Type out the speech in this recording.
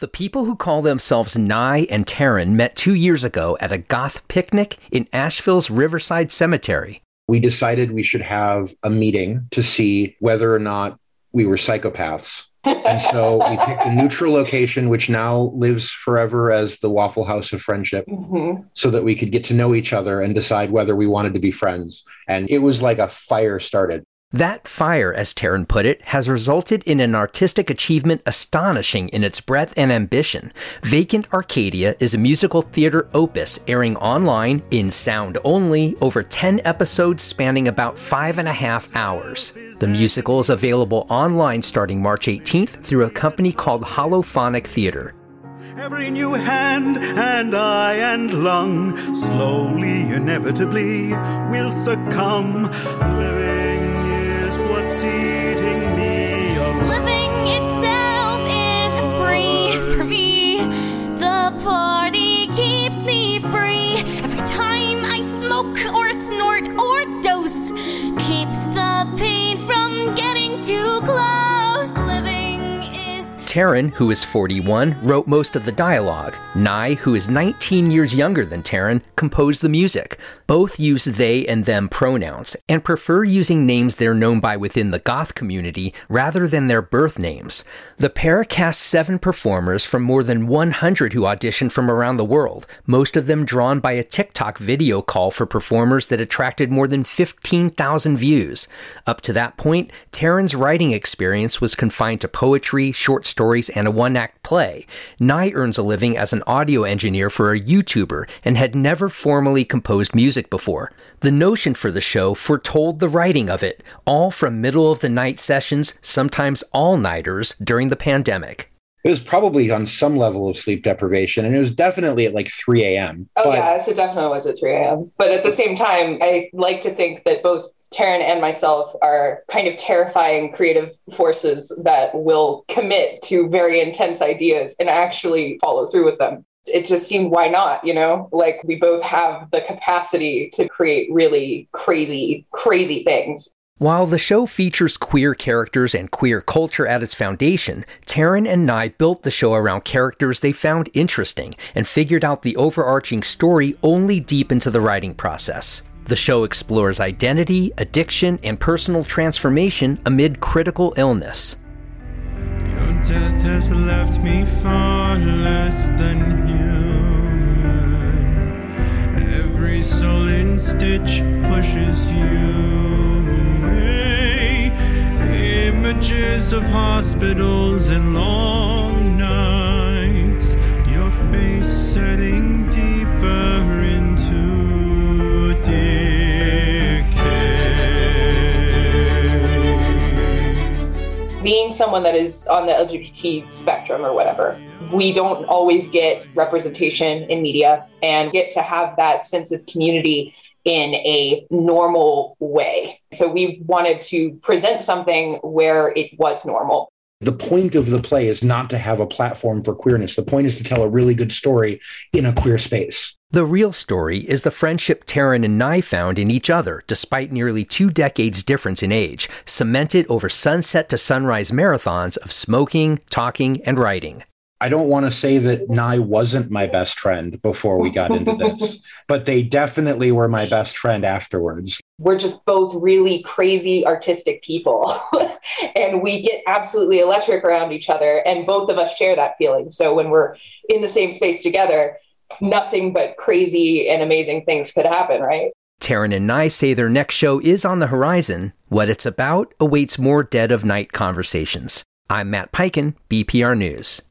The people who call themselves Nye and Taryn met two years ago at a goth picnic in Asheville's Riverside Cemetery. We decided we should have a meeting to see whether or not we were psychopaths. and so we picked a neutral location, which now lives forever as the Waffle House of Friendship, mm-hmm. so that we could get to know each other and decide whether we wanted to be friends. And it was like a fire started. That fire, as Taryn put it, has resulted in an artistic achievement astonishing in its breadth and ambition. Vacant Arcadia is a musical theater opus airing online in sound only over 10 episodes spanning about five and a half hours. The musical is available online starting March 18th through a company called Holophonic Theater. Every new hand and eye and lung slowly, inevitably will succumb. Living what's eating Taryn, who is 41, wrote most of the dialogue. Nye, who is 19 years younger than Taryn, composed the music. Both use they and them pronouns and prefer using names they're known by within the goth community rather than their birth names. The pair cast seven performers from more than 100 who auditioned from around the world, most of them drawn by a TikTok video call for performers that attracted more than 15,000 views. Up to that point, Taryn's writing experience was confined to poetry, short stories, stories and a one act play. Nye earns a living as an audio engineer for a YouTuber and had never formally composed music before. The notion for the show foretold the writing of it, all from middle of the night sessions, sometimes all nighters, during the pandemic. It was probably on some level of sleep deprivation, and it was definitely at like 3 a.m. Oh, but... yeah, so definitely was at 3 a.m. But at the same time, I like to think that both Taryn and myself are kind of terrifying creative forces that will commit to very intense ideas and actually follow through with them. It just seemed why not, you know? Like we both have the capacity to create really crazy, crazy things. While the show features queer characters and queer culture at its foundation, Taryn and Nye built the show around characters they found interesting and figured out the overarching story only deep into the writing process. The show explores identity, addiction, and personal transformation amid critical illness. Your death has left me far less than human. Every sullen stitch pushes you Images of hospitals and long nights. Your face setting deeper into deep. being someone that is on the LGBT spectrum or whatever, we don't always get representation in media and get to have that sense of community in a normal way. So we wanted to present something where it was normal. The point of the play is not to have a platform for queerness. The point is to tell a really good story in a queer space. The real story is the friendship Taryn and Nye found in each other, despite nearly two decades difference in age, cemented over sunset to sunrise marathons of smoking, talking, and writing. I don't want to say that Nye wasn't my best friend before we got into this, but they definitely were my best friend afterwards. We're just both really crazy artistic people, and we get absolutely electric around each other, and both of us share that feeling. So when we're in the same space together, nothing but crazy and amazing things could happen, right? Taryn and Nye say their next show is on the horizon. What it's about awaits more dead of night conversations. I'm Matt Peiken, BPR News.